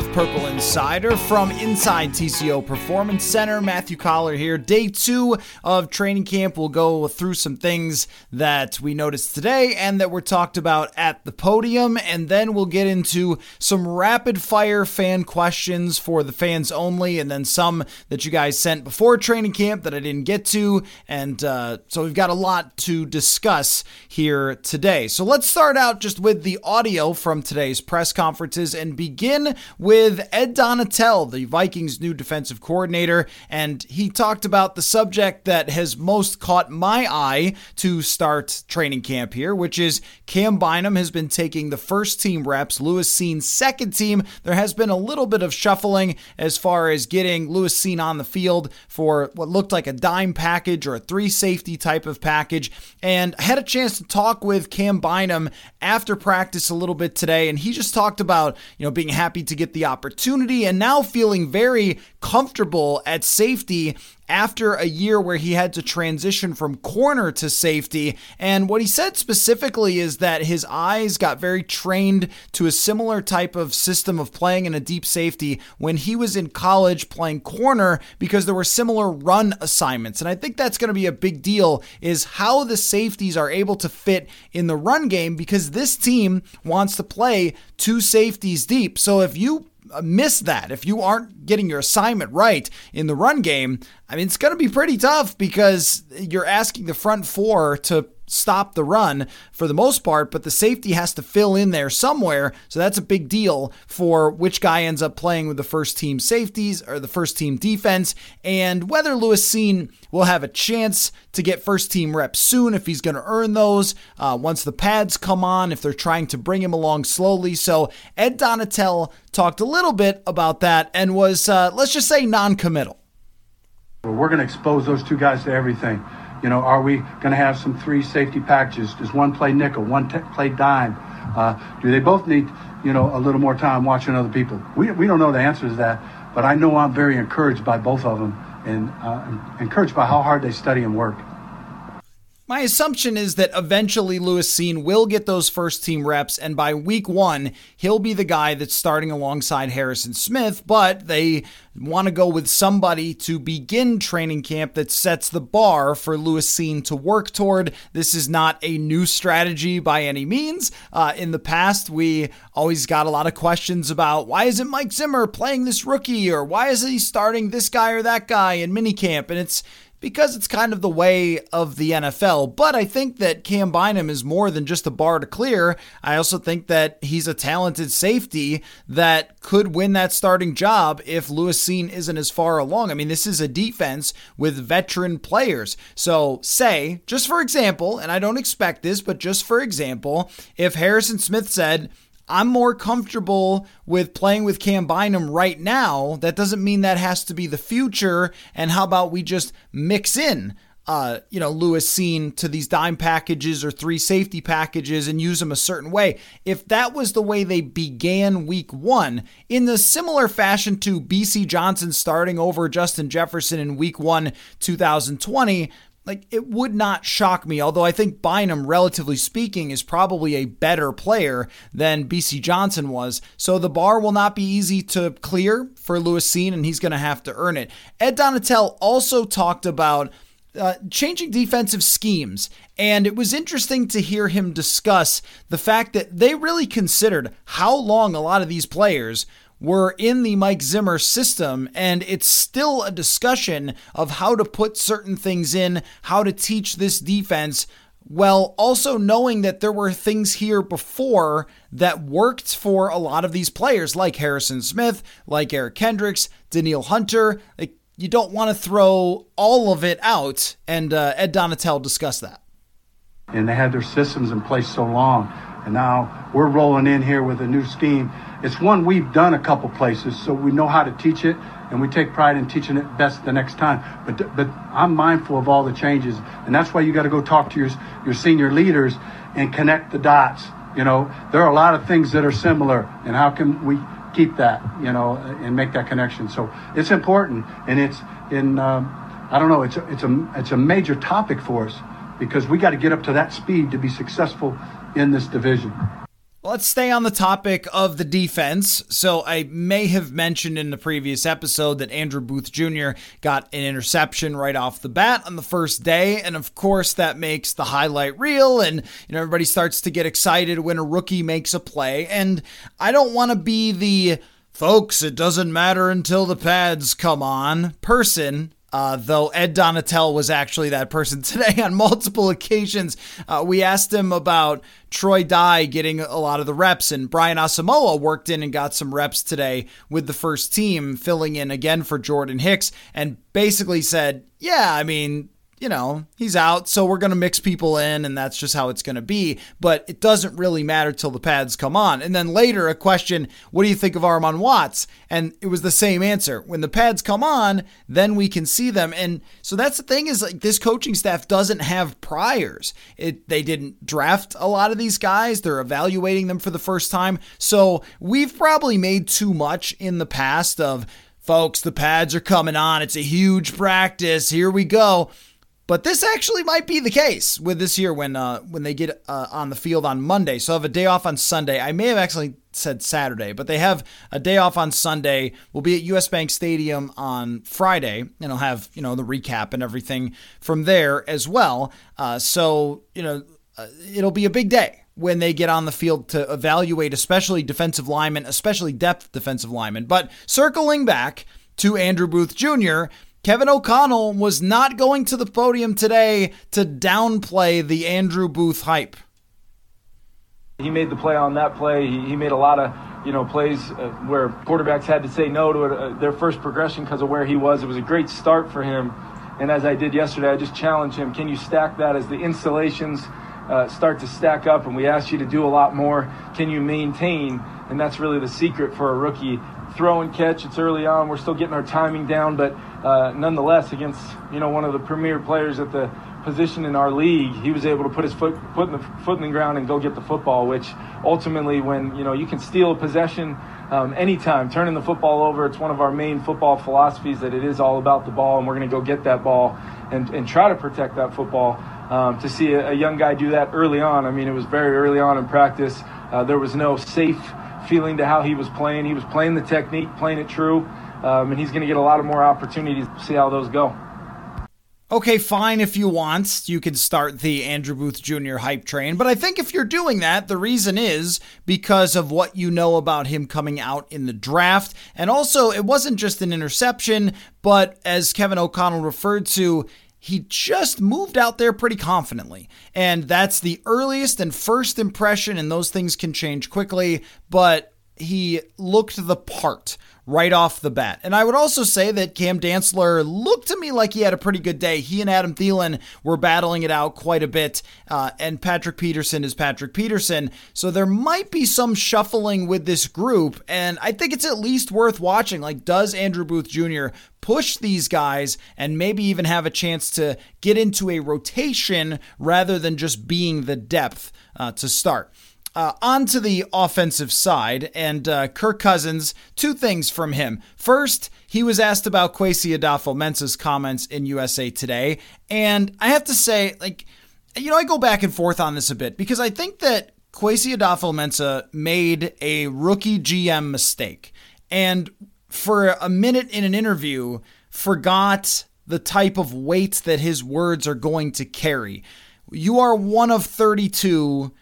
Of Purple Insider from inside TCO Performance Center. Matthew Coller here. Day two of training camp. We'll go through some things that we noticed today and that were talked about at the podium, and then we'll get into some rapid fire fan questions for the fans only, and then some that you guys sent before training camp that I didn't get to. And uh, so we've got a lot to discuss here today. So let's start out just with the audio from today's press conferences and begin with Ed Donatell, the Vikings' new defensive coordinator. And he talked about the subject that has most caught my eye to start training camp here, which is Cam Bynum has been taking the first team reps, Lewis Cine second team. There has been a little bit of shuffling as far as getting Lewis Cine on the field for what looked like a dime package or a three safety type of package. And I had a chance to talk with Cam Bynum after practice a little bit today, and he just talked about, you know, being happy to get the opportunity and now feeling very comfortable at safety after a year where he had to transition from corner to safety. And what he said specifically is that his eyes got very trained to a similar type of system of playing in a deep safety when he was in college playing corner because there were similar run assignments. And I think that's going to be a big deal is how the safeties are able to fit in the run game because this team wants to play two safeties deep. So if you Uh, miss that, if you aren't getting your assignment right in the run game, I mean, it's going to be pretty tough because you're asking the front four to stop the run for the most part, but the safety has to fill in there somewhere. So that's a big deal for which guy ends up playing with the first team safeties or the first team defense, and whether Lewis Cine will have a chance to get first team reps soon if he's going to earn those uh, once the pads come on, if they're trying to bring him along slowly. So Ed Donatell talked a little bit about that and was, uh, let's just say, non committal. We're going to expose those two guys to everything. You know, are we going to have some three safety packages? Does one play nickel, one t- play dime? Uh, do they both need, you know, a little more time watching other people? We, we don't know the answer to that, but I know I'm very encouraged by both of them and uh, encouraged by how hard they study and work. My assumption is that eventually Lewis Cine will get those first team reps, and by week one, he'll be the guy that's starting alongside Harrison Smith. But they want to go with somebody to begin training camp that sets the bar for Lewis Cine to work toward. This is not a new strategy by any means. Uh, in the past, we always got a lot of questions about why isn't Mike Zimmer playing this rookie, or why is he starting this guy or that guy in minicamp? And it's because it's kind of the way of the NFL. But I think that Cam Bynum is more than just a bar to clear. I also think that he's a talented safety that could win that starting job if Lewis Cine isn't as far along. I mean, this is a defense with veteran players. So, say, just for example, and I don't expect this, but just for example, if Harrison Smith said, I'm more comfortable with playing with Cam Bynum right now. That doesn't mean that has to be the future. And how about we just mix in, uh, you know, Lewis Cine to these dime packages or three safety packages and use them a certain way? If that was the way they began week one, in the similar fashion to Bisi Johnson starting over Justin Jefferson in week one, 2020, like it would not shock me, although I think Bynum, relatively speaking, is probably a better player than Bisi Johnson was. So the bar will not be easy to clear for Lewis Cine, and he's going to have to earn it. Ed Donatell also talked about uh, changing defensive schemes. And it was interesting to hear him discuss the fact that they really considered how long a lot of these players were in the Mike Zimmer system, and it's still a discussion of how to put certain things in, how to teach this defense while also knowing that there were things here before that worked for a lot of these players, like Harrison Smith, like Eric Kendricks, Danielle Hunter. Like, you don't want to throw all of it out. And uh, Ed Donatell discussed that. And they had their systems in place so long. And now we're rolling in here with a new scheme. It's one we've done a couple places, so we know how to teach it, and we take pride in teaching it best the next time. But but I'm mindful of all the changes, and that's why you got to go talk to your your senior leaders and connect the dots. You know, there are a lot of things that are similar, and how can we keep that? You know, and make that connection. So it's important, and it's in. Um, I don't know. It's a, it's a it's a major topic for us because we got to get up to that speed to be successful in this division. Let's stay on the topic of the defense. So, I may have mentioned in the previous episode that Andrew Booth Jr. got an interception right off the bat on the first day. And of course, that makes the highlight reel. And, you know, everybody starts to get excited when a rookie makes a play. And I don't want to be the folks, it doesn't matter until the pads come on person uh, though Ed Donatell was actually that person today on multiple occasions. Uh, we asked him about Troy Dye getting a lot of the reps, and Brian Asamoah worked in and got some reps today with the first team, filling in again for Jordan Hicks, and basically said, Yeah, I mean, you know, he's out, so we're going to mix people in, and that's just how it's going to be. But it doesn't really matter till the pads come on. And then later, a question what do you think of Armon Watts? And it was the same answer. When the pads come on, then we can see them. And so that's the thing is like this coaching staff doesn't have priors. It they didn't draft a lot of these guys. They're evaluating them for the first time. So we've probably made too much in the past of folks, the pads are coming on. It's a huge practice. Here we go. But this actually might be the case with this year when uh, when they get uh, on the field on Monday. So I have a day off on Sunday. I may have actually said Saturday, but they have a day off on Sunday. We'll be at US Bank Stadium on Friday, and I'll have you know the recap and everything from there as well. Uh, so you know uh, it'll be a big day when they get on the field to evaluate, especially defensive linemen, especially depth defensive linemen. But circling back to Andrew Booth Jr. Kevin O'Connell was not going to the podium today to downplay the Andrew Booth hype. He made the play on that play. He, he made a lot of you know plays uh, where quarterbacks had to say no to it, uh, their first progression because of where he was. It was a great start for him. And as I did yesterday, I just challenged him: Can you stack that as the installations uh, start to stack up? And we asked you to do a lot more. Can you maintain? And that's really the secret for a rookie throw and catch. It's early on. We're still getting our timing down, but uh, nonetheless, against you know one of the premier players at the position in our league, he was able to put his foot foot in the foot in the ground and go get the football. Which ultimately, when you know you can steal a possession um, anytime, turning the football over, it's one of our main football philosophies that it is all about the ball, and we're going to go get that ball and, and try to protect that football. Um, to see a, a, young guy do that early on, I mean, it was very early on in practice. Uh, there was no safe feeling to how he was playing. He was playing the technique, playing it true, um, and he's going to get a lot of more opportunities to see how those go. Okay, fine if you want. You can start the Andrew Booth Jr. hype train. But I think if you're doing that, the reason is because of what you know about him coming out in the draft. And also, it wasn't just an interception, but as Kevin O'Connell referred to, he just moved out there pretty confidently. And that's the earliest and first impression, and those things can change quickly, but he looked the part right off the bat. And I would also say that Cam Dantzler looked to me like he had a pretty good day. He and Adam Thielen were battling it out quite a bit, uh, and Patrick Peterson is Patrick Peterson. So there might be some shuffling with this group, and I think it's at least worth watching. Like, does Andrew Booth Jr. push these guys and maybe even have a chance to get into a rotation rather than just being the depth uh, to start? Uh, on to the offensive side, and uh, Kirk Cousins, two things from him. First, he was asked about Kwesi Adofo-Mensah's comments in USA Today, and I have to say, like, you know, I go back and forth on this a bit because I think that Kwesi Adofo-Mensah made a rookie GM mistake, and for a minute in an interview, forgot the type of weight that his words are going to carry. You are one of 32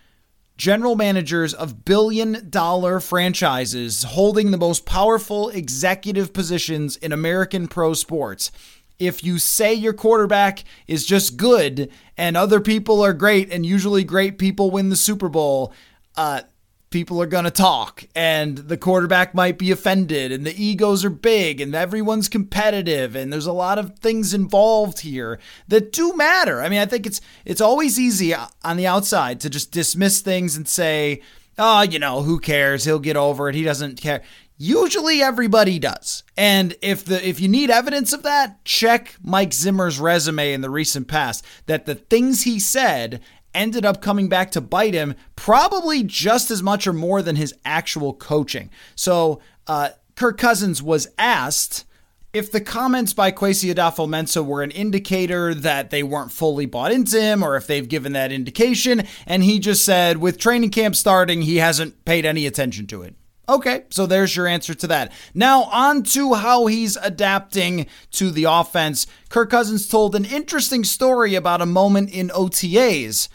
general managers of billion dollar franchises holding the most powerful executive positions in American pro sports. if you say your quarterback is just good and other people are great, and usually great people win the Super Bowl, uh, people are going to talk and the quarterback might be offended and the egos are big and everyone's competitive and there's a lot of things involved here that do matter. I mean, I think it's it's always easy uh, on the outside to just dismiss things and say, "Oh, you know, who cares? He'll get over it. He doesn't care." Usually everybody does. And if the if you need evidence of that, check Mike Zimmer's resume in the recent past that the things he said ended up coming back to bite him probably just as much or more than his actual coaching. So, uh, Kirk Cousins was asked if the comments by Kwesi Adofo-Mensah were an indicator that they weren't fully bought into him or if they've given that indication, and he just said, with training camp starting, he hasn't paid any attention to it. Okay, so there's your answer to that. Now, on to how he's adapting to the offense. Kirk Cousins told an interesting story about a moment in OTAs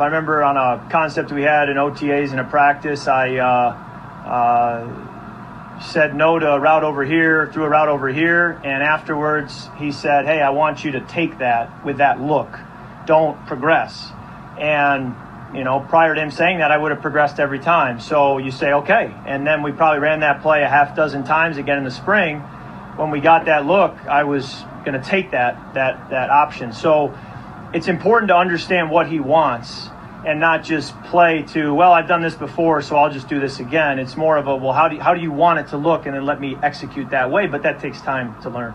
I remember on a concept we had in OTAs and a practice, I uh, uh, said no to a route over here, threw a route over here, and afterwards he said, "Hey, I want you to take that with that look. Don't progress." And you know, prior to him saying that, I would have progressed every time. So you say, okay. And then we probably ran that play a half dozen times again in the spring. When we got that look, I was going to take that that that option. So it's important to understand what he wants and not just play to well i've done this before so i'll just do this again it's more of a well how do you, how do you want it to look and then let me execute that way but that takes time to learn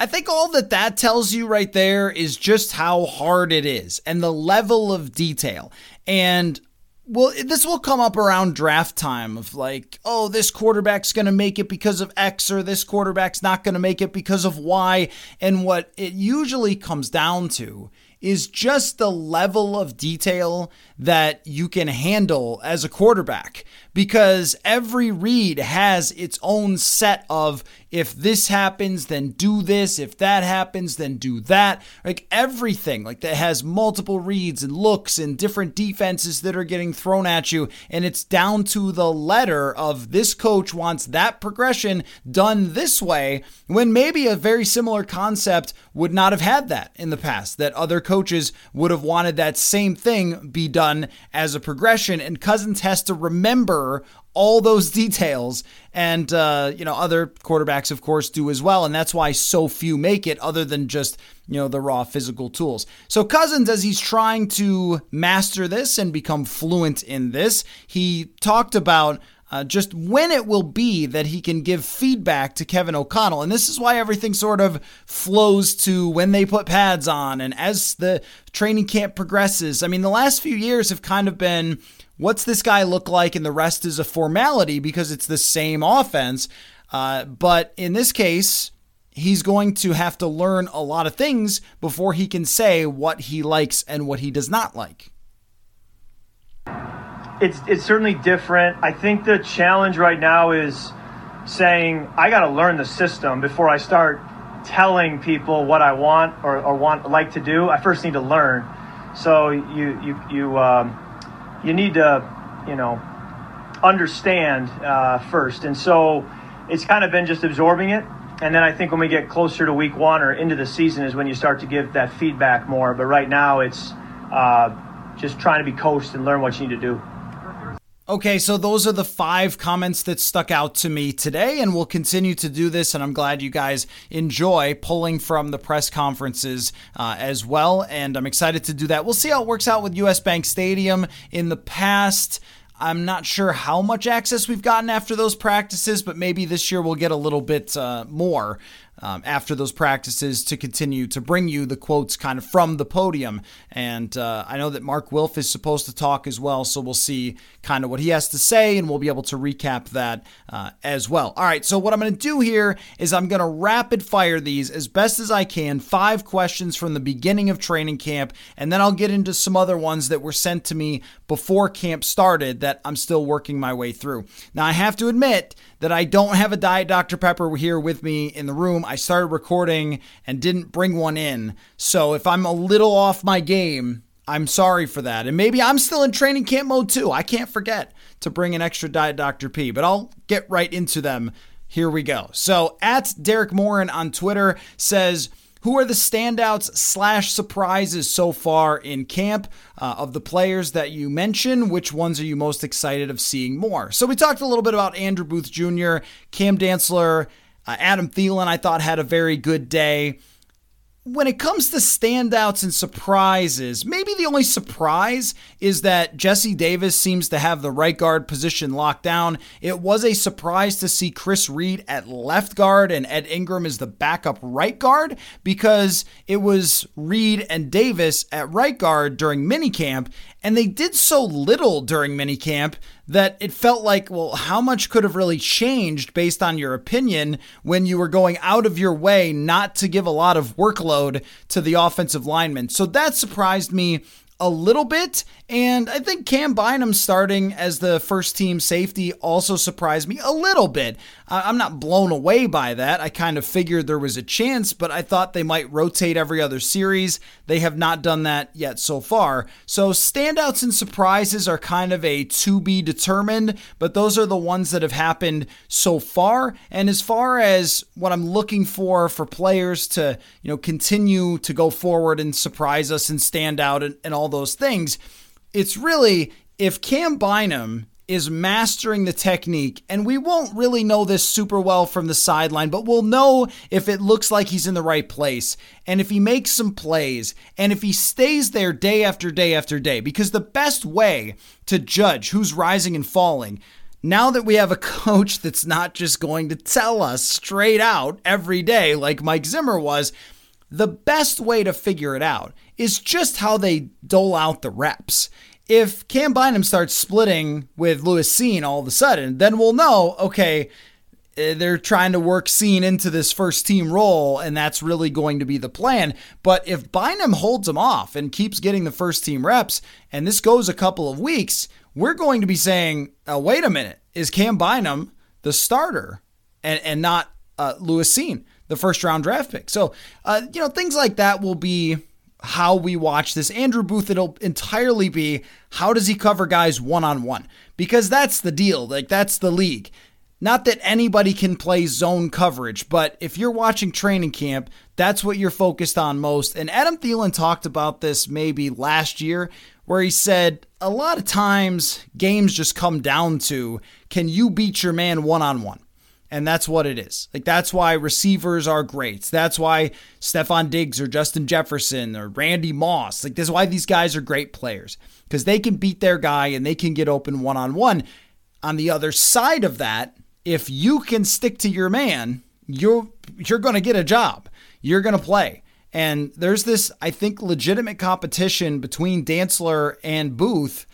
I think all that that tells you right there is just how hard it is and the level of detail. And well, this will come up around draft time of like, oh, this quarterback's going to make it because of X or this quarterback's not going to make it because of Y. And what it usually comes down to is just the level of detail that you can handle as a quarterback because every read has its own set of if this happens, then do this. If that happens, then do that. Like everything, like that has multiple reads and looks and different defenses that are getting thrown at you. And it's down to the letter of this coach wants that progression done this way when maybe a very similar concept would not have had that in the past, that other coaches would have wanted that same thing be done as a progression. And Cousins has to remember all those details. And, uh, you know, other quarterbacks, of course, do as well. And that's why so few make it, other than just, you know, the raw physical tools. So, Cousins, as he's trying to master this and become fluent in this, he talked about. Uh, just when it will be that he can give feedback to Kevin O'Connell. And this is why everything sort of flows to when they put pads on and as the training camp progresses. I mean, the last few years have kind of been what's this guy look like, and the rest is a formality because it's the same offense. Uh, but in this case, he's going to have to learn a lot of things before he can say what he likes and what he does not like. It's it's certainly different. I think the challenge right now is saying I got to learn the system before I start telling people what I want or, or want like to do. I first need to learn. So you you you um, you need to, you know, understand uh, first. And so it's kind of been just absorbing it. And then I think when we get closer to week one or into the season is when you start to give that feedback more. But right now it's uh, just trying to be coached and learn what you need to do. Okay, so those are the five comments that stuck out to me today, and we'll continue to do this. And I'm glad you guys enjoy pulling from the press conferences uh, as well. And I'm excited to do that. We'll see how it works out with US Bank Stadium. In the past, I'm not sure how much access we've gotten after those practices, but maybe this year we'll get a little bit uh, more um, after those practices to continue to bring you the quotes kind of from the podium. And uh, I know that Mark Wilf is supposed to talk as well, so we'll see kind of what he has to say, and we'll be able to recap that uh, as well. All right, so what I'm going to do here is I'm going to rapid fire these as best as I can, five questions from the beginning of training camp, and then I'll get into some other ones that were sent to me before camp started that I'm still working my way through. Now, I have to admit that I don't have a Diet Dr. Pepper here with me in the room. I started recording and didn't bring one in. So if I'm a little off my game, I'm sorry for that. And maybe I'm still in training camp mode too. I can't forget to bring an extra Diet Dr. P, but I'll get right into them here we go. So at Derek Morin on Twitter says, who are the standouts slash surprises so far in camp uh, of the players that you mentioned? Which ones are you most excited of seeing more? So we talked a little bit about Andrew Booth Jr., Cam Dantzler, uh, Adam Thielen. I thought had a very good day when it comes to standouts and surprises, maybe the only surprise is that Jesse Davis seems to have the right guard position locked down. It was a surprise to see Chris Reed at left guard and Ed Ingram as the backup right guard because it was Reed and Davis at right guard during minicamp, and they did so little during minicamp that it felt like, well, how much could have really changed based on your opinion when you were going out of your way not to give a lot of workload to the offensive linemen? So that surprised me a little bit. And I think Cam Bynum starting as the first team safety also surprised me a little bit. I'm not blown away by that. I kind of figured there was a chance, but I thought they might rotate every other series. They have not done that yet so far. So standouts and surprises are kind of a to be determined, but those are the ones that have happened so far. And as far as what I'm looking for for players to, you know, continue to go forward and surprise us and stand out and, and all those things, it's really if Cam Bynum is mastering the technique, and we won't really know this super well from the sideline, but we'll know if it looks like he's in the right place, and if he makes some plays, and if he stays there day after day after day. Because the best way to judge who's rising and falling, now that we have a coach that's not just going to tell us straight out every day like Mike Zimmer was, the best way to figure it out is just how they dole out the reps if Cam Bynum starts splitting with Lewis Cine all of a sudden, then we'll know, okay, eh, they're trying to work Cine into this first team role, and that's really going to be the plan. But if Bynum holds him off and keeps getting the first team reps, and this goes a couple of weeks, we're going to be saying, oh, wait a minute, is Cam Bynum the starter and, and not uh, Lewis Cine, the first round draft pick? So, uh, you know, things like that will be how we watch this. Andrew Booth, it'll entirely be how does he cover guys one on one? Because that's the deal. Like, that's the league. Not that anybody can play zone coverage, but if you're watching training camp, that's what you're focused on most. And Adam Thielen talked about this maybe last year, where he said a lot of times games just come down to can you beat your man one on one? And that's what it is. Like that's why receivers are great. That's why Stefon Diggs or Justin Jefferson or Randy Moss. Like this is why these guys are great players. Because they can beat their guy and they can get open one on one. On the other side of that, if you can stick to your man, you're you're gonna get a job. You're gonna play. And there's this, I think, legitimate competition between Dantzler and Booth.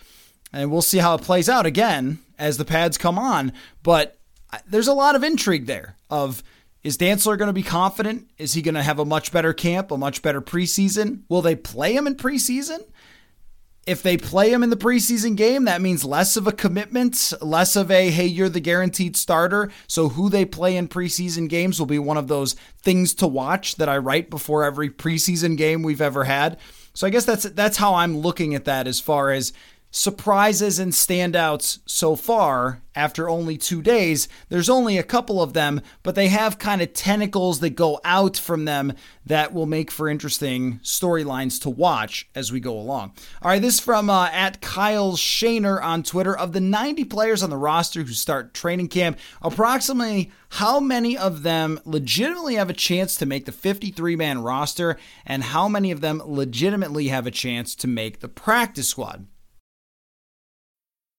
And we'll see how it plays out again as the pads come on. But there's a lot of intrigue there of is Dantzler going to be confident? Is he going to have a much better camp, a much better preseason? Will they play him in preseason? If they play him in the preseason game, that means less of a commitment, less of a, hey, you're the guaranteed starter. So, who they play in preseason games will be one of those things to watch that I write before every preseason game we've ever had. So, I guess that's that's how I'm looking at that as far as surprises and standouts so far after only two days. There's only a couple of them, but they have kind of tentacles that go out from them that will make for interesting storylines to watch as we go along. All right, this from uh, at Kyle Shaner on Twitter. Of the 90 players on the roster who start training camp, approximately how many of them legitimately have a chance to make the 53 man roster, and how many of them legitimately have a chance to make the practice squad?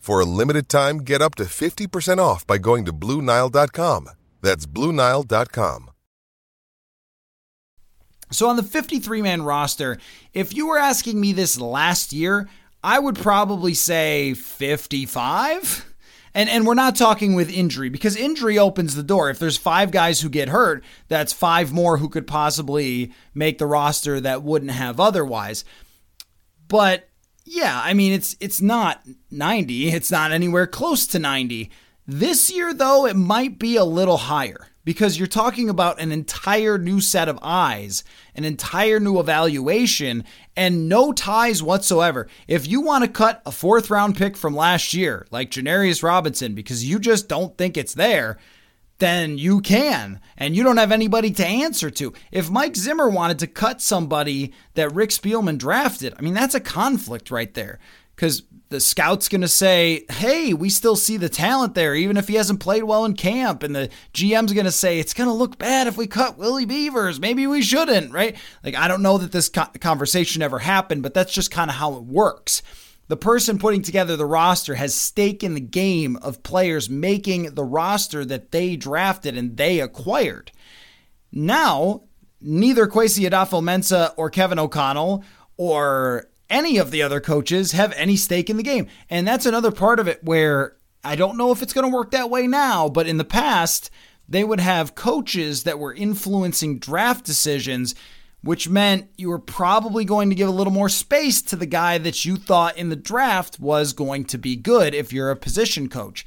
For a limited time, get up to 50% off by going to BlueNile.com. That's BlueNile.com. So, on the 53 man roster, if you were asking me this last year, I would probably say 55. And and we're not talking with injury because injury opens the door. If there's five guys who get hurt, that's five more who could possibly make the roster that wouldn't have otherwise. But yeah, I mean it's it's not 90. It's not anywhere close to 90. This year though, it might be a little higher because you're talking about an entire new set of eyes, an entire new evaluation, and no ties whatsoever. If you want to cut a fourth round pick from last year, like Janarius Robinson, because you just don't think it's there, then you can, and you don't have anybody to answer to. If Mike Zimmer wanted to cut somebody that Rick Spielman drafted, I mean, that's a conflict right there. Because the scout's going to say, hey, we still see the talent there, even if he hasn't played well in camp. And the GM's going to say, it's going to look bad if we cut Willie Beavers. Maybe we shouldn't, right? Like, I don't know that this conversation ever happened, but that's just kind of how it works. The person putting together the roster has stake in the game of players making the roster that they drafted and they acquired. Now, neither Kwesi Adofo-Mensah or Kevin O'Connell or any of the other coaches have any stake in the game. And that's another part of it where I don't know if it's going to work that way now, but in the past, they would have coaches that were influencing draft decisions, which meant you were probably going to give a little more space to the guy that you thought in the draft was going to be good if you're a position coach.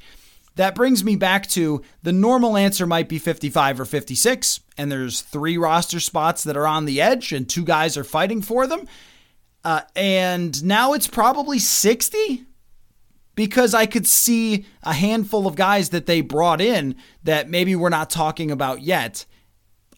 That brings me back to the normal answer might be 55 or 56, and there's three roster spots that are on the edge, and two guys are fighting for them. Uh, and now it's probably 60 because I could see a handful of guys that they brought in that maybe we're not talking about yet.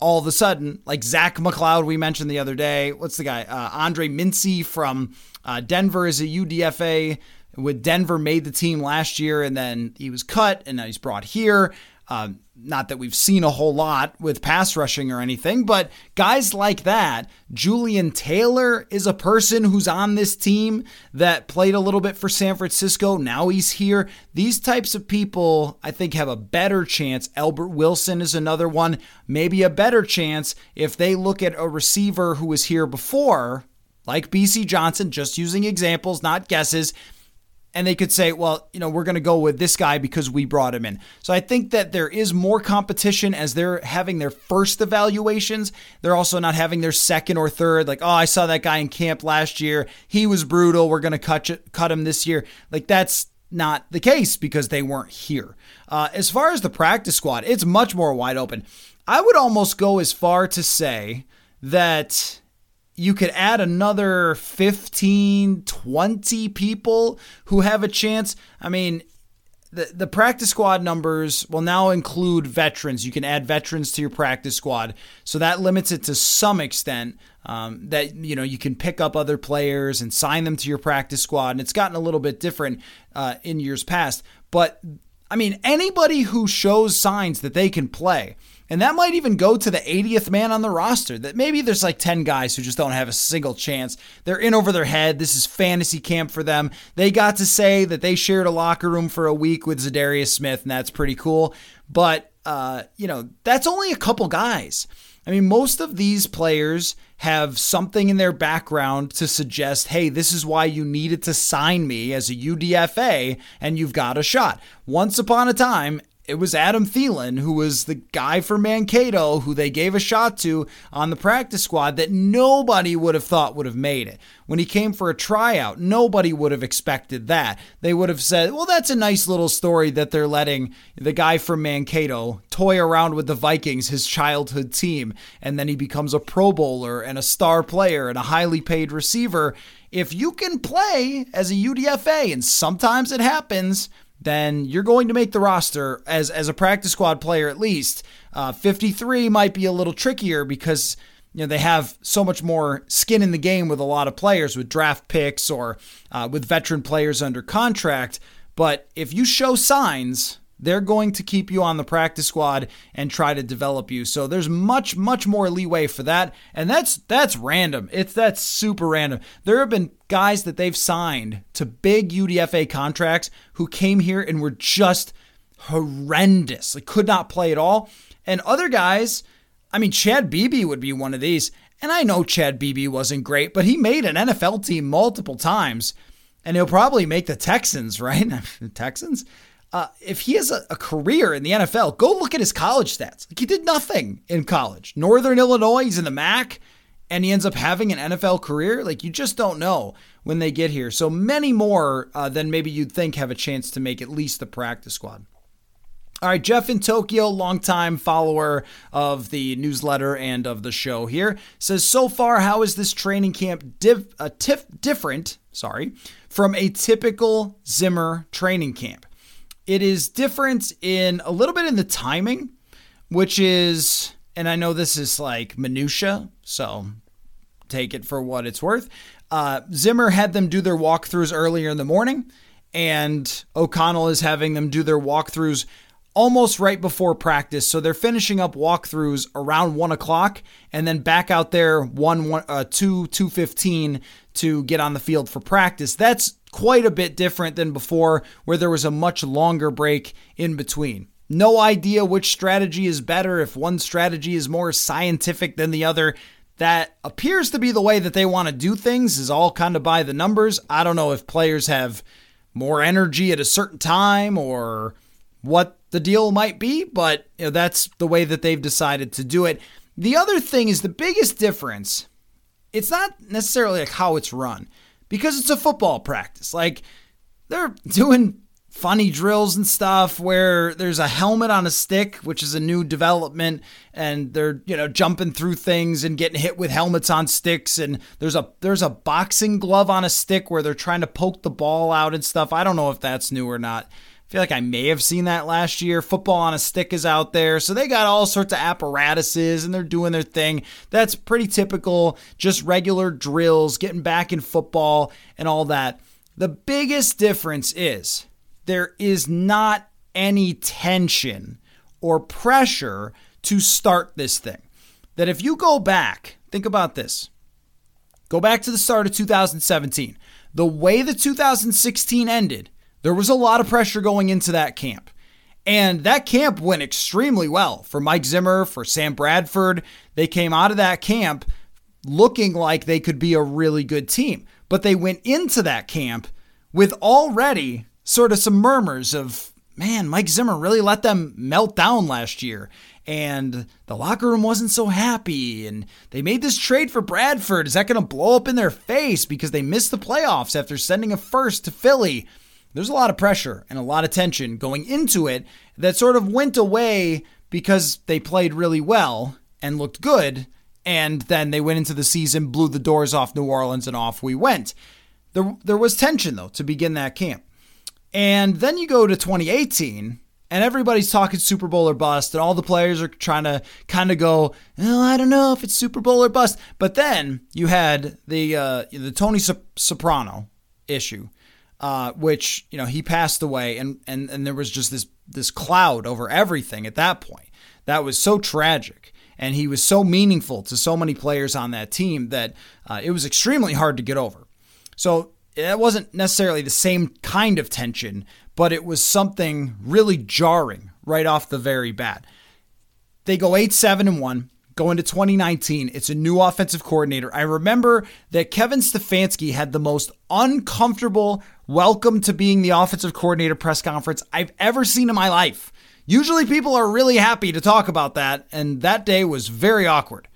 All of a sudden, like Zach McCloud, we mentioned the other day. What's the guy? Uh, Andre Mintze from uh, Denver is a UDFA. With Denver made the team last year, and then he was cut, and now he's brought here. Um, not that we've seen a whole lot with pass rushing or anything, but guys like that. Jullian Taylor is a person who's on this team that played a little bit for San Francisco. Now he's here. These types of people, I think, have a better chance. Albert Wilson is another one, maybe a better chance if they look at a receiver who was here before, like Bisi Johnson, just using examples, not guesses and they could say, well, you know, we're going to go with this guy because we brought him in. So I think that there is more competition as they're having their first evaluations. They're also not having their second or third. Like, oh, I saw that guy in camp last year. He was brutal. We're going to cut cut him this year. Like that's not the case because they weren't here. Uh, as far as the practice squad, it's much more wide open. I would almost go as far to say that you could add another 15, 20 people who have a chance. I mean, the, the practice squad numbers will now include veterans. You can add veterans to your practice squad. So that limits it to some extent. Um, that you know you can pick up other players and sign them to your practice squad, and it's gotten a little bit different uh, in years past. But I mean, anybody who shows signs that they can play, and that might even go to the 80th man on the roster. That maybe there's like 10 guys who just don't have a single chance. They're in over their head. This is fantasy camp for them. They got to say that they shared a locker room for a week with Za'Darius Smith, and that's pretty cool. But uh, you know, that's only a couple guys. I mean, most of these players have something in their background to suggest, hey, this is why you needed to sign me as a UDFA and you've got a shot. Once upon a time, it was Adam Thielen, who was the guy for Mankato, who they gave a shot to on the practice squad that nobody would have thought would have made it. When he came for a tryout, nobody would have expected that. They would have said, well, that's a nice little story that they're letting the guy from Mankato toy around with the Vikings, his childhood team, and then he becomes a Pro Bowler and a star player and a highly paid receiver. If you can play as a UDFA, and sometimes it happens, then you're going to make the roster as as a practice squad player at least. Uh, 53 might be a little trickier because you know they have so much more skin in the game with a lot of players with draft picks or uh, with veteran players under contract. But if you show signs they're going to keep you on the practice squad and try to develop you. So there's much much more leeway for that and that's that's random. It's that's super random. There have been guys that they've signed to big UDFA contracts who came here and were just horrendous. Like could not play at all. And other guys, I mean Chad Beebe would be one of these. And I know Chad Beebe wasn't great, but he made an NFL team multiple times. And he'll probably make the Texans, right? Texans? Uh, if he has a, a, career in the NFL, go look at his college stats. Like he did nothing in college. Northern Illinois, he's in the MAC, and he ends up having an NFL career. Like you just don't know when they get here. So many more uh, than maybe you'd think have a chance to make at least the practice squad. All right, Jeff in Tokyo, longtime follower of the newsletter and of the show here, says so far, how is this training camp div- uh, tif- different? Sorry, from a typical Zimmer training camp. It is different in a little bit in the timing, which is, and I know this is like minutia, so take it for what it's worth. Uh, Zimmer had them do their walkthroughs earlier in the morning, and O'Connell is having them do their walkthroughs almost right before practice. So they're finishing up walkthroughs around one o'clock, and then back out there one, one uh, two two fifteen to get on the field for practice. That's quite a bit different than before, where there was a much longer break in between. No idea which strategy is better, if one strategy is more scientific than the other. That appears to be the way that they want to do things, is all kind of by the numbers. I don't know if players have more energy at a certain time or what the deal might be, but you know, that's the way that they've decided to do it. The other thing is the biggest difference, it's not necessarily like how it's run because it's a football practice. Like they're doing funny drills and stuff where there's a helmet on a stick, which is a new development, and they're, you know, jumping through things and getting hit with helmets on sticks and there's a there's a boxing glove on a stick where they're trying to poke the ball out and stuff. I don't know if that's new or not. Feel like I may have seen that last year. Football on a stick is out there. So they got all sorts of apparatuses and they're doing their thing. That's pretty typical, just regular drills, getting back in football and all that. The biggest difference is there is not any tension or pressure to start this thing. That if you go back, think about this. Go back to the start of 2017. The way the 2016 ended, there was a lot of pressure going into that camp. And that camp went extremely well for Mike Zimmer, for Sam Bradford. They came out of that camp looking like they could be a really good team. But they went into that camp with already sort of some murmurs of, man, Mike Zimmer really let them melt down last year. And the locker room wasn't so happy. And they made this trade for Bradford. Is that going to blow up in their face because they missed the playoffs after sending a first to Philly? There's a lot of pressure and a lot of tension going into it that sort of went away because they played really well and looked good. And then they went into the season, blew the doors off New Orleans, and off we went. There, there was tension, though, to begin that camp. And then you go to 2018, and everybody's talking Super Bowl or bust, and all the players are trying to kind of go, well, I don't know if it's Super Bowl or bust. But then you had the uh, the Tony Sparano issue, uh, which you know he passed away, and and and there was just this this cloud over everything at that point. That was so tragic, and he was so meaningful to so many players on that team that uh, it was extremely hard to get over. So it wasn't necessarily the same kind of tension, but it was something really jarring right off the very bat. They go eight seven and one go into 2019. It's a new offensive coordinator. I remember that Kevin Stefanski had the most uncomfortable welcome to being the offensive coordinator press conference I've ever seen in my life. Usually people are really happy to talk about that, and that day was very awkward.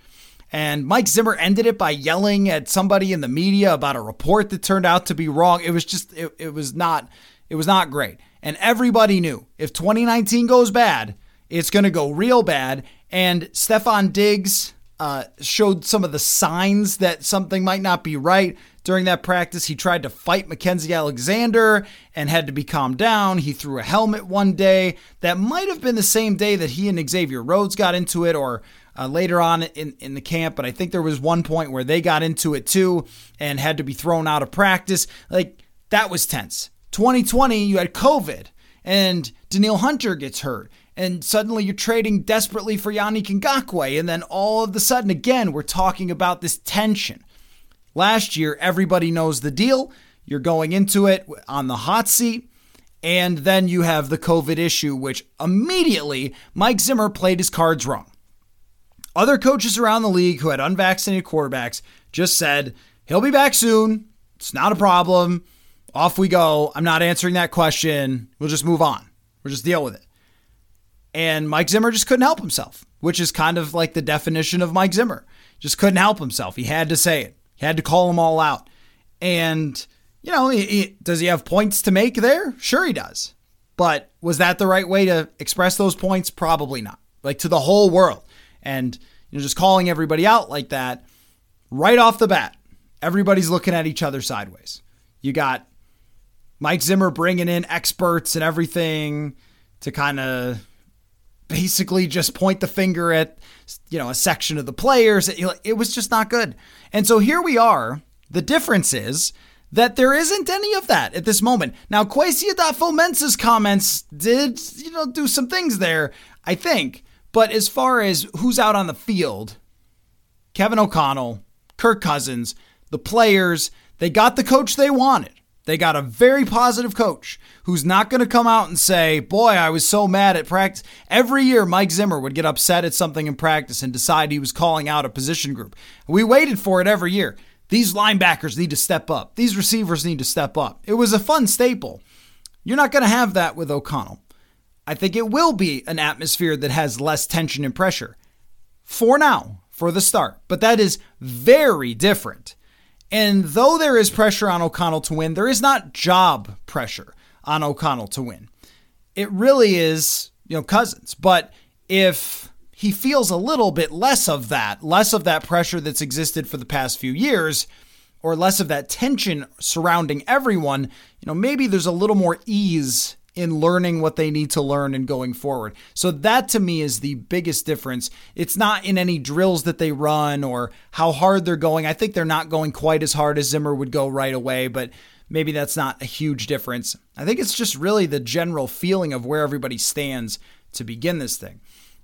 And Mike Zimmer ended it by yelling at somebody in the media about a report that turned out to be wrong. It was just it, it was not it was not great. And everybody knew if 2019 goes bad, it's going to go real bad. And Stefon Diggs uh, showed some of the signs that something might not be right. During that practice, he tried to fight Mackensie Alexander and had to be calmed down. He threw a helmet one day. That might have been the same day that he and Xavier Rhodes got into it, or uh, later on in, in the camp. But I think there was one point where they got into it too and had to be thrown out of practice. Like, that was tense. 2020, you had COVID, and Danielle Hunter gets hurt and suddenly you're trading desperately for Yannick Ngakoue, and then all of a sudden, again, we're talking about this tension. Last year, everybody knows the deal. You're going into it on the hot seat. And then you have the COVID issue, which immediately Mike Zimmer played his cards wrong. Other coaches around the league who had unvaccinated quarterbacks just said, he'll be back soon. It's not a problem. Off we go. I'm not answering that question. We'll just move on. We'll just deal with it. And Mike Zimmer just couldn't help himself, which is kind of like the definition of Mike Zimmer. Just couldn't help himself. He had to say it. He had to call them all out. And, you know, he, he, does he have points to make there? Sure, he does. But was that the right way to express those points? Probably not. Like to the whole world. And, you know, just calling everybody out like that right off the bat, everybody's looking at each other sideways. You got Mike Zimmer bringing in experts and everything to kind of basically just point the finger at you know a section of the players. It, was just not good. And so here we are. The difference is that there isn't any of that at this moment. Now, Kwesi Adofo-Mensah's comments did, you know, do some things there, I think. But as far as who's out on the field, Kevin O'Connell, Kirk Cousins, the players, they got the coach they wanted. They got a very positive coach who's not going to come out and say, Boy, I was so mad at practice. Every year, Mike Zimmer would get upset at something in practice and decide he was calling out a position group. We waited for it every year. These linebackers need to step up, these receivers need to step up. It was a fun staple. You're not going to have that with O'Connell. I think it will be an atmosphere that has less tension and pressure for now, for the start. But that is very different and though there is pressure on O'Connell to win, there is not job pressure on O'Connell to win. It really is, you know, Cousins. But if he feels a little bit less of that, less of that pressure that's existed for the past few years, or less of that tension surrounding everyone, you know, maybe there's a little more ease in learning what they need to learn and going forward. So that to me is the biggest difference. It's not in any drills that they run or how hard they're going. I think they're not going quite as hard as Zimmer would go right away, but maybe that's not a huge difference. I think it's just really the general feeling of where everybody stands to begin this thing.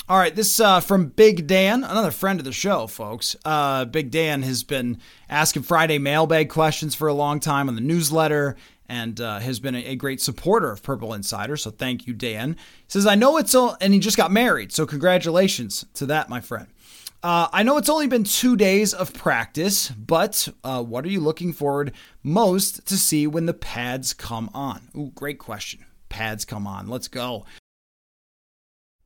All right, this uh, from Big Dan, another friend of the show, folks. Uh, Big Dan has been asking Friday mailbag questions for a long time on the newsletter and uh, has been a, great supporter of Purple Insider. So thank you, Dan. He says, I know it's all, and he just got married. So congratulations to that, my friend. Uh, I know it's only been two days of practice, but uh, what are you looking forward most to see when the pads come on? Ooh, great question. Pads come on. Let's go.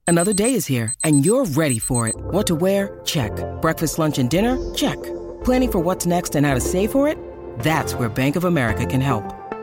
Another day is here, and you're ready for it. What to wear? Check. Breakfast, lunch, and dinner? Check. Planning for what's next and how to save for it? That's where Bank of America can help.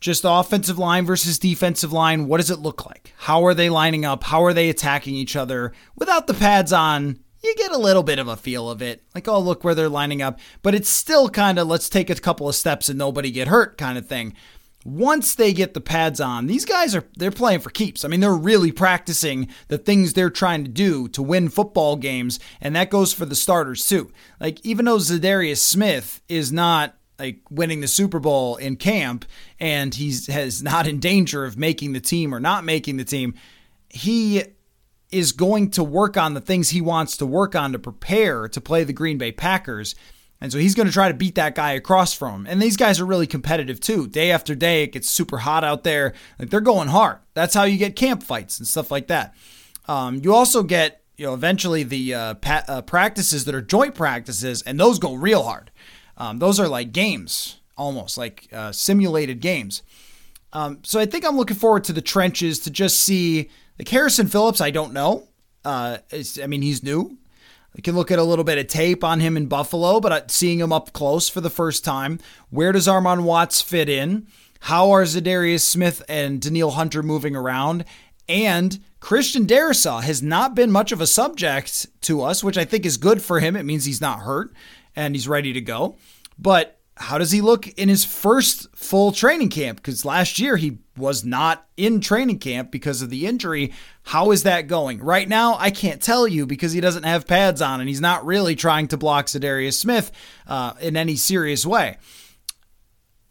just offensive line versus defensive line. What does it look like? How are they lining up? How are they attacking each other? Without the pads on, you get a little bit of a feel of it. Like, oh, look where they're lining up. But it's still kind of let's take a couple of steps and nobody get hurt kind of thing. Once they get the pads on, these guys are they're playing for keeps. I mean, they're really practicing the things they're trying to do to win football games, and that goes for the starters too. Like even though Za'Darius Smith is not like winning the Super Bowl in camp and he's has not in danger of making the team or not making the team, he is going to work on the things he wants to work on to prepare to play the Green Bay Packers. And so he's going to try to beat that guy across from him. And these guys are really competitive too. Day after day, it gets super hot out there. Like they're going hard. That's how you get camp fights and stuff like that. Um, you also get, you know, eventually the uh, pa- uh, practices that are joint practices, and those go real hard. Um, those are like games, almost like uh, simulated games. Um, so I think I'm looking forward to the trenches to just see like Harrison Phillips. I don't know. Uh, I mean, he's new. You can look at a little bit of tape on him in Buffalo, but uh, seeing him up close for the first time, where does Armon Watts fit in? How are Za'Darius Smith and Danielle Hunter moving around? And Christian Darrisaw has not been much of a subject to us, which I think is good for him. It means he's not hurt and he's ready to go. But how does he look in his first full training camp? Because last year he was not in training camp because of the injury. How is that going? Right now, I can't tell you because he doesn't have pads on and he's not really trying to block Za'Darius Smith uh, in any serious way.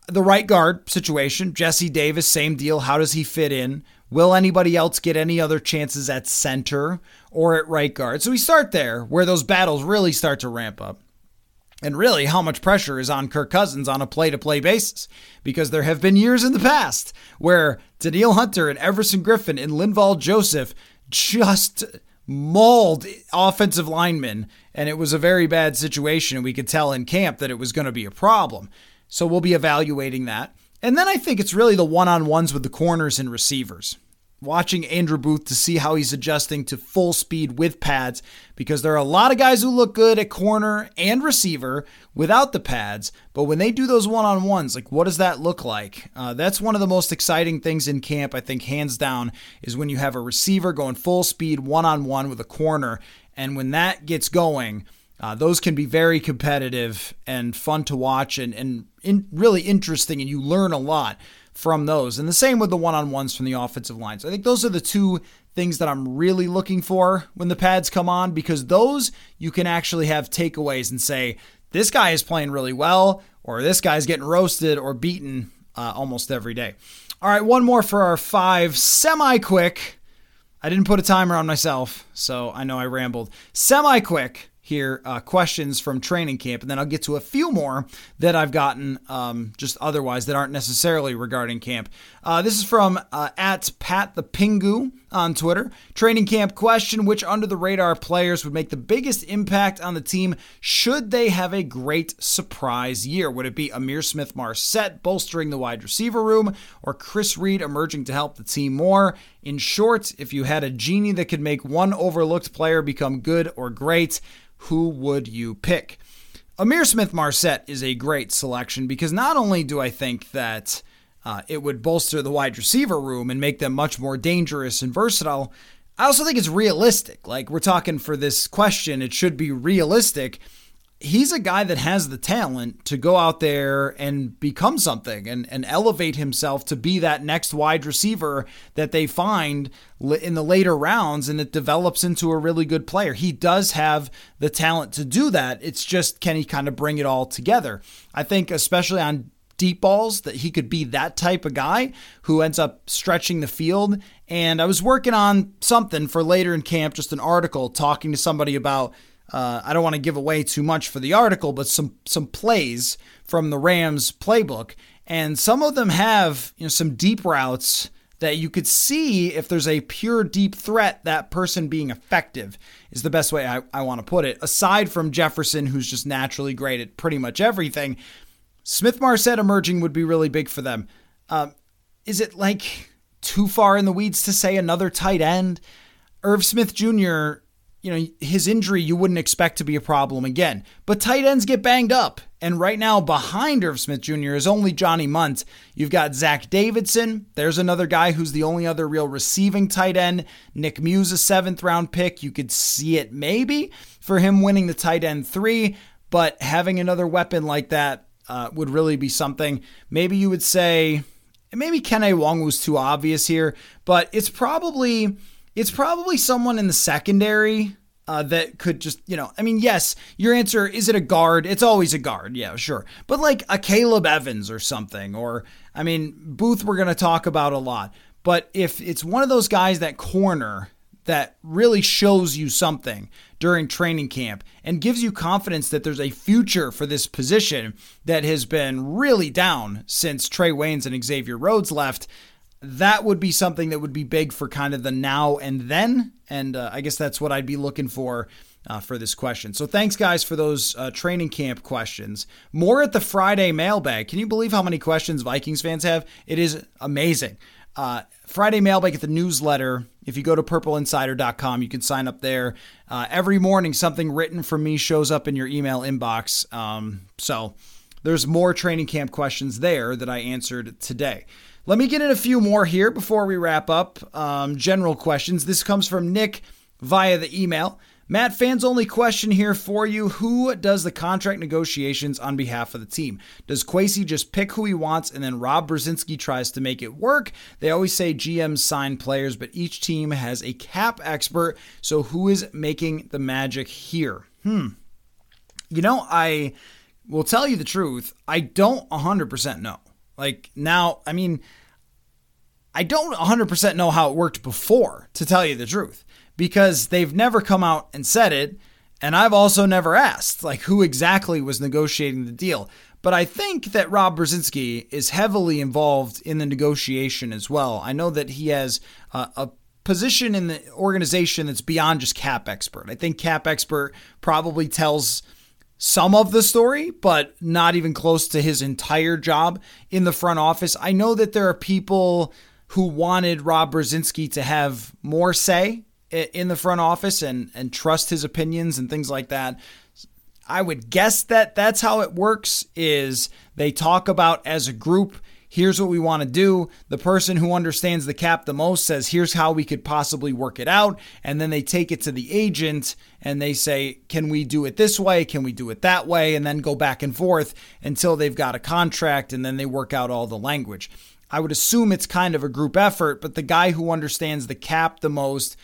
The right guard situation, Jesse Davis, same deal. How does he fit in? Will anybody else get any other chances at center or at right guard? So we start there where those battles really start to ramp up and really how much pressure is on Kirk Cousins on a play to play basis. Because there have been years in the past where Danielle Hunter and Everson Griffen and Linval Joseph just mauled offensive linemen, and it was a very bad situation. And we could tell in camp that it was going to be a problem. So we'll be evaluating that. And then I think it's really the one on ones with the corners and receivers watching Andrew Booth to see how he's adjusting to full speed with pads because there are a lot of guys who look good at corner and receiver without the pads. But when they do those one on ones, like what does that look like? Uh, that's one of the most exciting things in camp, I think, hands down, is when you have a receiver going full speed one on one with a corner. And when that gets going, uh, those can be very competitive and fun to watch and, and in, really interesting, and you learn a lot from those. And the same with the one on ones from the offensive line. So I think those are the two things that I'm really looking for when the pads come on because those you can actually have takeaways and say, this guy is playing really well, or this guy's getting roasted or beaten uh, almost every day. All right, one more for our five semi quick. I didn't put a timer on myself, so I know I rambled. Semi quick here uh, questions from training camp, and then I'll get to a few more that I've gotten um, just otherwise that aren't necessarily regarding camp. Uh, this is from uh, at Pat the Pingu on Twitter. Training camp question Which under the radar players would make the biggest impact on the team should they have a great surprise year? Would it be Ihmir Smith Marsette bolstering the wide receiver room or Chris Reed emerging to help the team more? In short, if you had a genie that could make one overlooked player become good or great, who would you pick? Ihmir Smith Marsette is a great selection because not only do I think that uh, it would bolster the wide receiver room and make them much more dangerous and versatile, I also think it's realistic. Like we're talking for this question, it should be realistic he's a guy that has the talent to go out there and become something and, and elevate himself to be that next wide receiver that they find in the later rounds and it develops into a really good player. He does have the talent to do that. It's just can he kind of bring it all together? I think, especially on deep balls, that he could be that type of guy who ends up stretching the field. And I was working on something for later in camp, just an article talking to somebody about uh, I don't want to give away too much for the article, but some some plays from the Rams playbook, and some of them have you know some deep routes that you could see if there's a pure deep threat, that person being effective is the best way I, I want to put it. Aside from Jefferson, who's just naturally great at pretty much everything, Smith Marsette emerging would be really big for them. Uh, is it like too far in the weeds to say another tight end? Irv Smith Jr you know, his injury you wouldn't expect to be a problem again. But tight ends get banged up. And right now, behind Irv Smith Jr. is only Johnny Mundt. You've got Zach Davidson. There's another guy who's the only other real receiving tight end. Nick Muse, a seventh round pick. You could see it maybe for him winning the tight end three, but having another weapon like that uh, would really be something. Maybe you would say, maybe Kene Nwangwu was too obvious here, but it's probably it's probably someone in the secondary uh, that could just, you know, I mean, yes, your answer is it a guard? It's always a guard, yeah, sure. But like a Caleb Evans or something, or I mean, Booth, we're going to talk about a lot. But if it's one of those guys that corner that really shows you something during training camp and gives you confidence that there's a future for this position that has been really down since Trae Waynes and Xavier Rhodes left, that would be something that would be big for kind of the now and then. And uh, I guess that's what I'd be looking for. Uh, for this question. So thanks, guys, for those uh, training camp questions. More at the Friday mailbag. Can you believe how many questions Vikings fans have? It is amazing. Uh, Friday mailbag at the newsletter. If you go to purpleinsider.com, you can sign up there. Uh, every morning, something written from me shows up in your email inbox. Um, so there's more training camp questions there that I answered today. Let me get in a few more here before we wrap up. Um, general questions. This comes from Nick via the email. Matt, fans only question here for you. Who does the contract negotiations on behalf of the team? Does Kwesi just pick who he wants and then Rob Brzezinski tries to make it work? They always say GMs sign players, but each team has a cap expert. So who is making the magic here? Hmm. You know, I will tell you the truth. I don't 100% know. Like, now, I mean, I don't 100% know how it worked before, to tell you the truth because they've never come out and said it. And I've also never asked, like, who exactly was negotiating the deal. But I think that Rob Brzezinski is heavily involved in the negotiation as well. I know that he has uh, a position in the organization that's beyond just cap expert. I think cap expert probably tells some of the story, but not even close to his entire job in the front office. I know that there are people who wanted Rob Brzezinski to have more say in the front office and and trust his opinions and things like that. I would guess that that's how it works is they talk about as a group here's what we want to do. The person who understands the cap the most says, here's how we could possibly work it out. And then they take it to the agent and they say, can we do it this way? Can we do it that way? And then go back and forth until they've got a contract and then they work out all the language. I would assume it's kind of a group effort, but the guy who understands the cap the most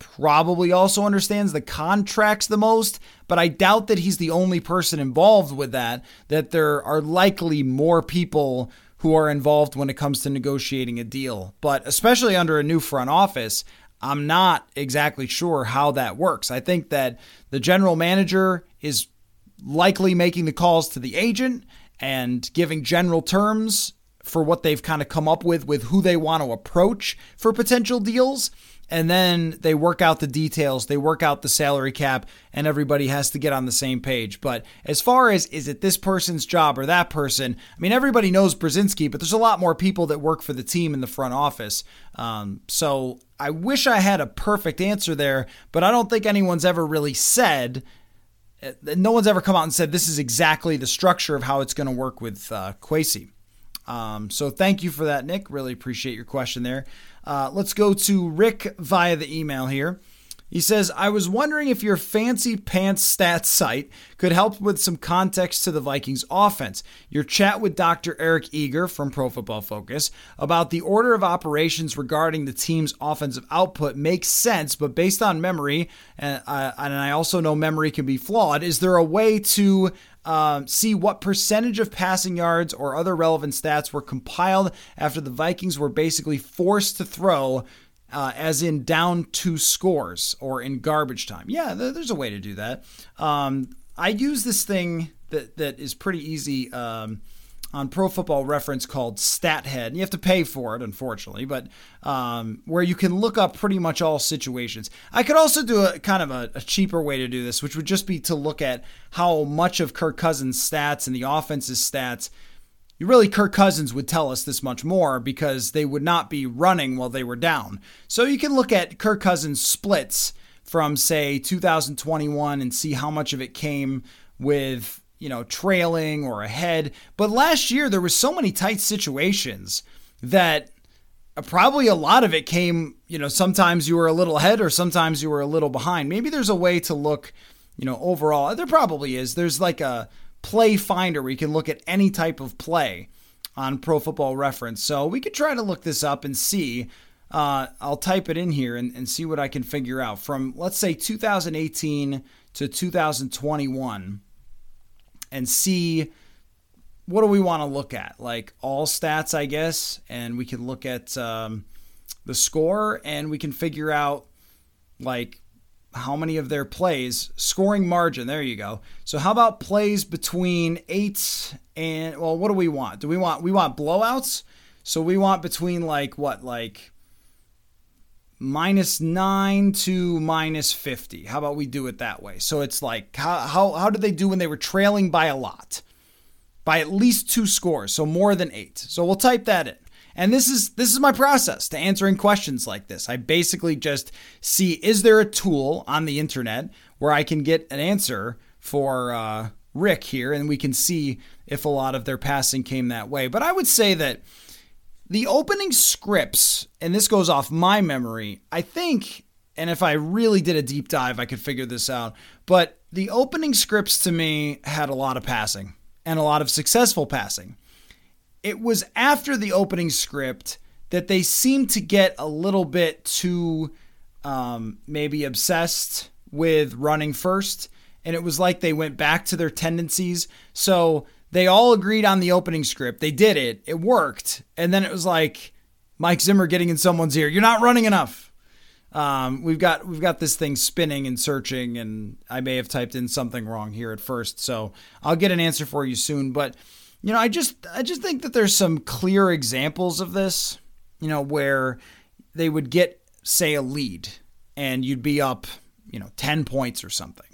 probably also understands the contracts the most, but I doubt that he's the only person involved with that, that there are likely more people who are involved when it comes to negotiating a deal. But especially under a new front office, I'm not exactly sure how that works. I think that the general manager is likely making the calls to the agent and giving general terms for what they've kind of come up with with who they want to approach for potential deals and then they work out the details, they work out the salary cap, and everybody has to get on the same page. But as far as is it this person's job or that person, I mean, everybody knows Brzezinski, but there's a lot more people that work for the team in the front office. Um, so I wish I had a perfect answer there, but I don't think anyone's ever really said. Uh, no one's ever come out and said this is exactly the structure of how it's going to work with uh. Um, so thank you for that, Nick. Really appreciate your question there. Uh, let's go to Rick via the email here. He says, I was wondering if your fancy pants stats site could help with some context to the Vikings offense. Your chat with Dr. Eric Eager from Pro Football Focus about the order of operations regarding the team's offensive output makes sense, but based on memory, and I, and I also know memory can be flawed, is there a way to um, see what percentage of passing yards or other relevant stats were compiled after the Vikings were basically forced to throw, uh, as in down two scores or in garbage time. Yeah, there's a way to do that. Um, I use this thing that that is pretty easy. Um, on Pro Football Reference called StatHead. You have to pay for it, unfortunately, but um, where you can look up pretty much all situations. I could also do a kind of a, a, cheaper way to do this, which would just be to look at how much of Kirk Cousins' stats and the offense's stats. You really, Kirk Cousins would tell us this much more because they would not be running while they were down. So you can look at Kirk Cousins' splits from, say, 2021 and see how much of it came with you know, trailing or ahead. But last year, there was so many tight situations that probably a lot of it came, you know, sometimes you were a little ahead or sometimes you were a little behind. Maybe there's a way to look, you know, overall. There probably is. There's like a play finder where you can look at any type of play on Pro Football Reference. So we could try to look this up and see. Uh, I'll type it in here and, and see what I can figure out. From, let's say, 2018 to 2021 and see what do we want to look at? Like all stats, I guess, and we can look at um, the score and we can figure out like how many of their plays, scoring margin, there you go. So how about plays between 8 and well, what do we want? Do we want we want blowouts? So we want between like what like minus 9 to minus 50. How about we do it that way? So it's like how how how did they do when they were trailing by a lot? By at least 2 scores, so more than 8. So we'll type that in. And this is this is my process to answering questions like this. I basically just see is there a tool on the internet where I can get an answer for uh, Rick here, and we can see if a lot of their passing came that way. But I would say that the opening scripts, and this goes off my memory, I think, and if I really did a deep dive, I could figure this out. But the opening scripts to me had a lot of passing and a lot of successful passing it was after the opening script that they seemed to get a little bit too um, maybe obsessed with running first. And it was like they went back to their tendencies. So they all agreed on the opening script. They did it, it worked. And then it was like Mike Zimmer getting in someone's ear. You're not running enough. Um, we've got we've got this thing spinning and searching, and I may have typed in something wrong here at first, so I'll get an answer for you soon. But you know, I just I just think that there's some clear examples of this, you know, where they would get say a lead and you'd be up, you know, 10 points or something.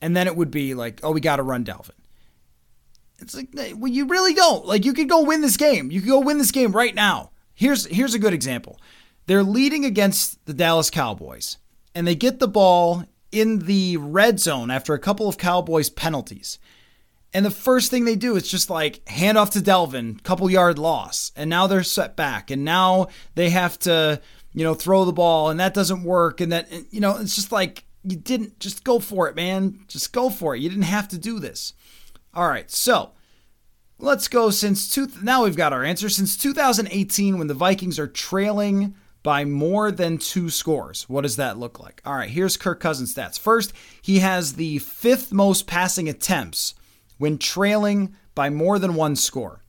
And then it would be like, "Oh, we got to run Dalvin." It's like, well, you really don't. Like you could go win this game. You could go win this game right now. Here's here's a good example. They're leading against the Dallas Cowboys and they get the ball in the red zone after a couple of Cowboys penalties. And the first thing they do is just like hand off to Dalvin, couple yard loss. And now they're set back. And now they have to, you know, throw the ball and that doesn't work. And that, you know, it's just like you didn't just go for it, man. Just go for it. You didn't have to do this. All right. So let's go since two. Now we've got our answer. Since 2018, when the Vikings are trailing by more than two scores. What does that look like? All right, here's Kirk Cousins' stats. First, he has the fifth most passing attempts when trailing by more than one score.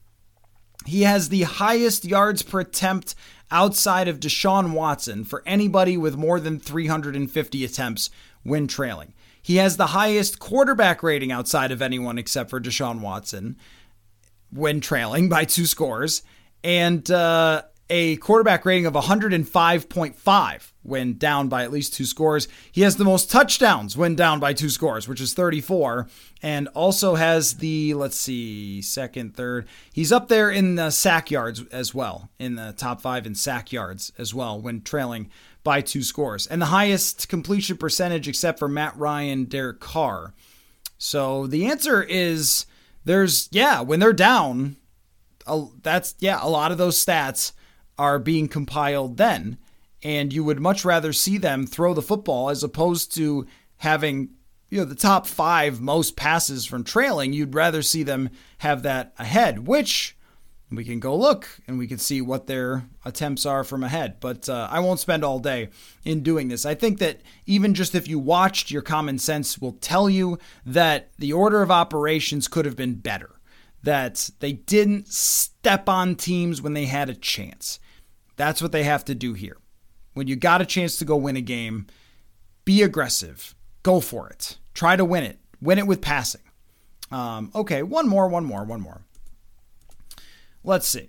He has the highest yards per attempt outside of Deshaun Watson for anybody with more than 350 attempts when trailing. He has the highest quarterback rating outside of anyone except for Deshaun Watson when trailing by two scores. And uh, a quarterback rating of 105.5 when down by at least two scores. He has the most touchdowns when down by two scores, which is 34, and also has the, let's see, second, third. He's up there in the sack yards as well, in the top five in sack yards as well when trailing by two scores. And the highest completion percentage except for Matt Ryan, Derek Carr. So the answer is there's, yeah, when they're down, that's, yeah, a lot of those stats are being compiled then. And you would much rather see them throw the football as opposed to having you know the top five most passes from trailing. You'd rather see them have that ahead, which we can go look and we can see what their attempts are from ahead. But uh, I won't spend all day in doing this. I think that even just if you watched, your common sense will tell you that the order of operations could have been better. That they didn't step on teams when they had a chance. That's what they have to do here. When you got a chance to go win a game, be aggressive. Go for it. Try to win it. Win it with passing. Um, okay, one more, one more, one more. Let's see.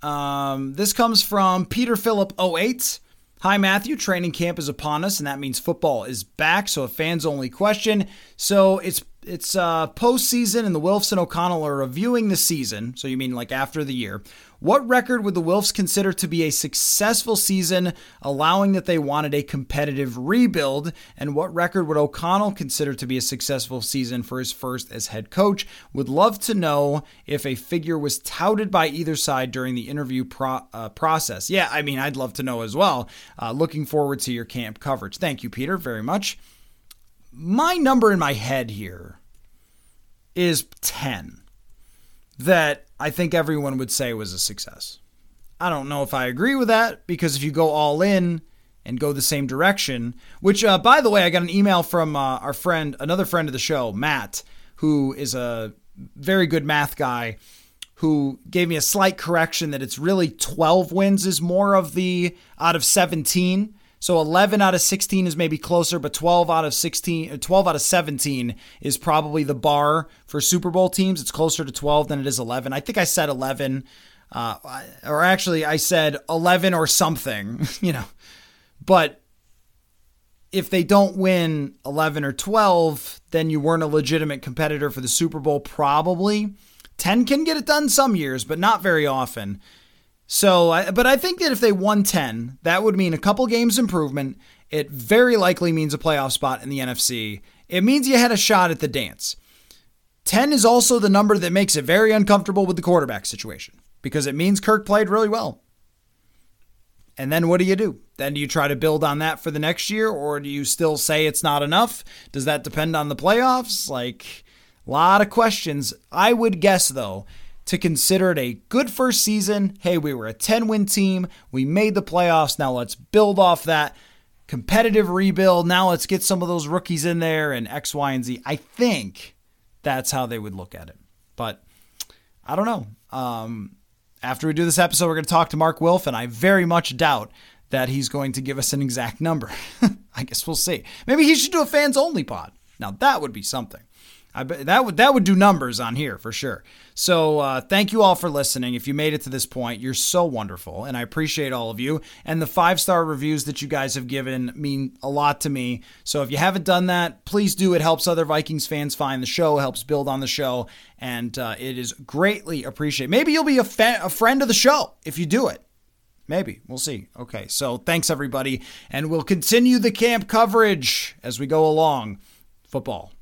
Um, this comes from Peter Phillip 08. Hi, Matthew. Training camp is upon us, and that means football is back. So, a fans only question. So, it's it's uh, postseason, and the Wilfs and O'Connell are reviewing the season. So, you mean like after the year. What record would the Wilfs consider to be a successful season, allowing that they wanted a competitive rebuild? And what record would O'Connell consider to be a successful season for his first as head coach? Would love to know if a figure was touted by either side during the interview pro- uh, process. Yeah, I mean, I'd love to know as well. Uh, looking forward to your camp coverage. Thank you, Peter, very much. My number in my head here is 10 that I think everyone would say was a success. I don't know if I agree with that because if you go all in and go the same direction, which, uh, by the way, I got an email from uh, our friend, another friend of the show, Matt, who is a very good math guy, who gave me a slight correction that it's really 12 wins is more of the out of 17. So 11 out of 16 is maybe closer, but 12 out of 16, 12 out of 17 is probably the bar for Super Bowl teams. It's closer to 12 than it is 11. I think I said 11, uh, or actually I said 11 or something, you know. But if they don't win 11 or 12, then you weren't a legitimate competitor for the Super Bowl, probably. 10 can get it done some years, but not very often. So, but I think that if they won 10, that would mean a couple games improvement. It very likely means a playoff spot in the NFC. It means you had a shot at the dance. 10 is also the number that makes it very uncomfortable with the quarterback situation because it means Kirk played really well. And then what do you do? Then do you try to build on that for the next year or do you still say it's not enough? Does that depend on the playoffs? Like a lot of questions. I would guess though to consider it a good first season. Hey, we were a 10 win team. We made the playoffs. Now let's build off that competitive rebuild. Now let's get some of those rookies in there and X, Y, and Z. I think that's how they would look at it. But I don't know. Um, after we do this episode, we're going to talk to Mark Wilf, and I very much doubt that he's going to give us an exact number. I guess we'll see. Maybe he should do a fans only pod. Now that would be something. I bet that would that would do numbers on here for sure. So uh, thank you all for listening. If you made it to this point, you're so wonderful, and I appreciate all of you. And the five star reviews that you guys have given mean a lot to me. So if you haven't done that, please do. It helps other Vikings fans find the show, helps build on the show, and uh, it is greatly appreciated. Maybe you'll be a, fa- a friend of the show if you do it. Maybe. We'll see. Okay. So thanks, everybody. And we'll continue the camp coverage as we go along. Football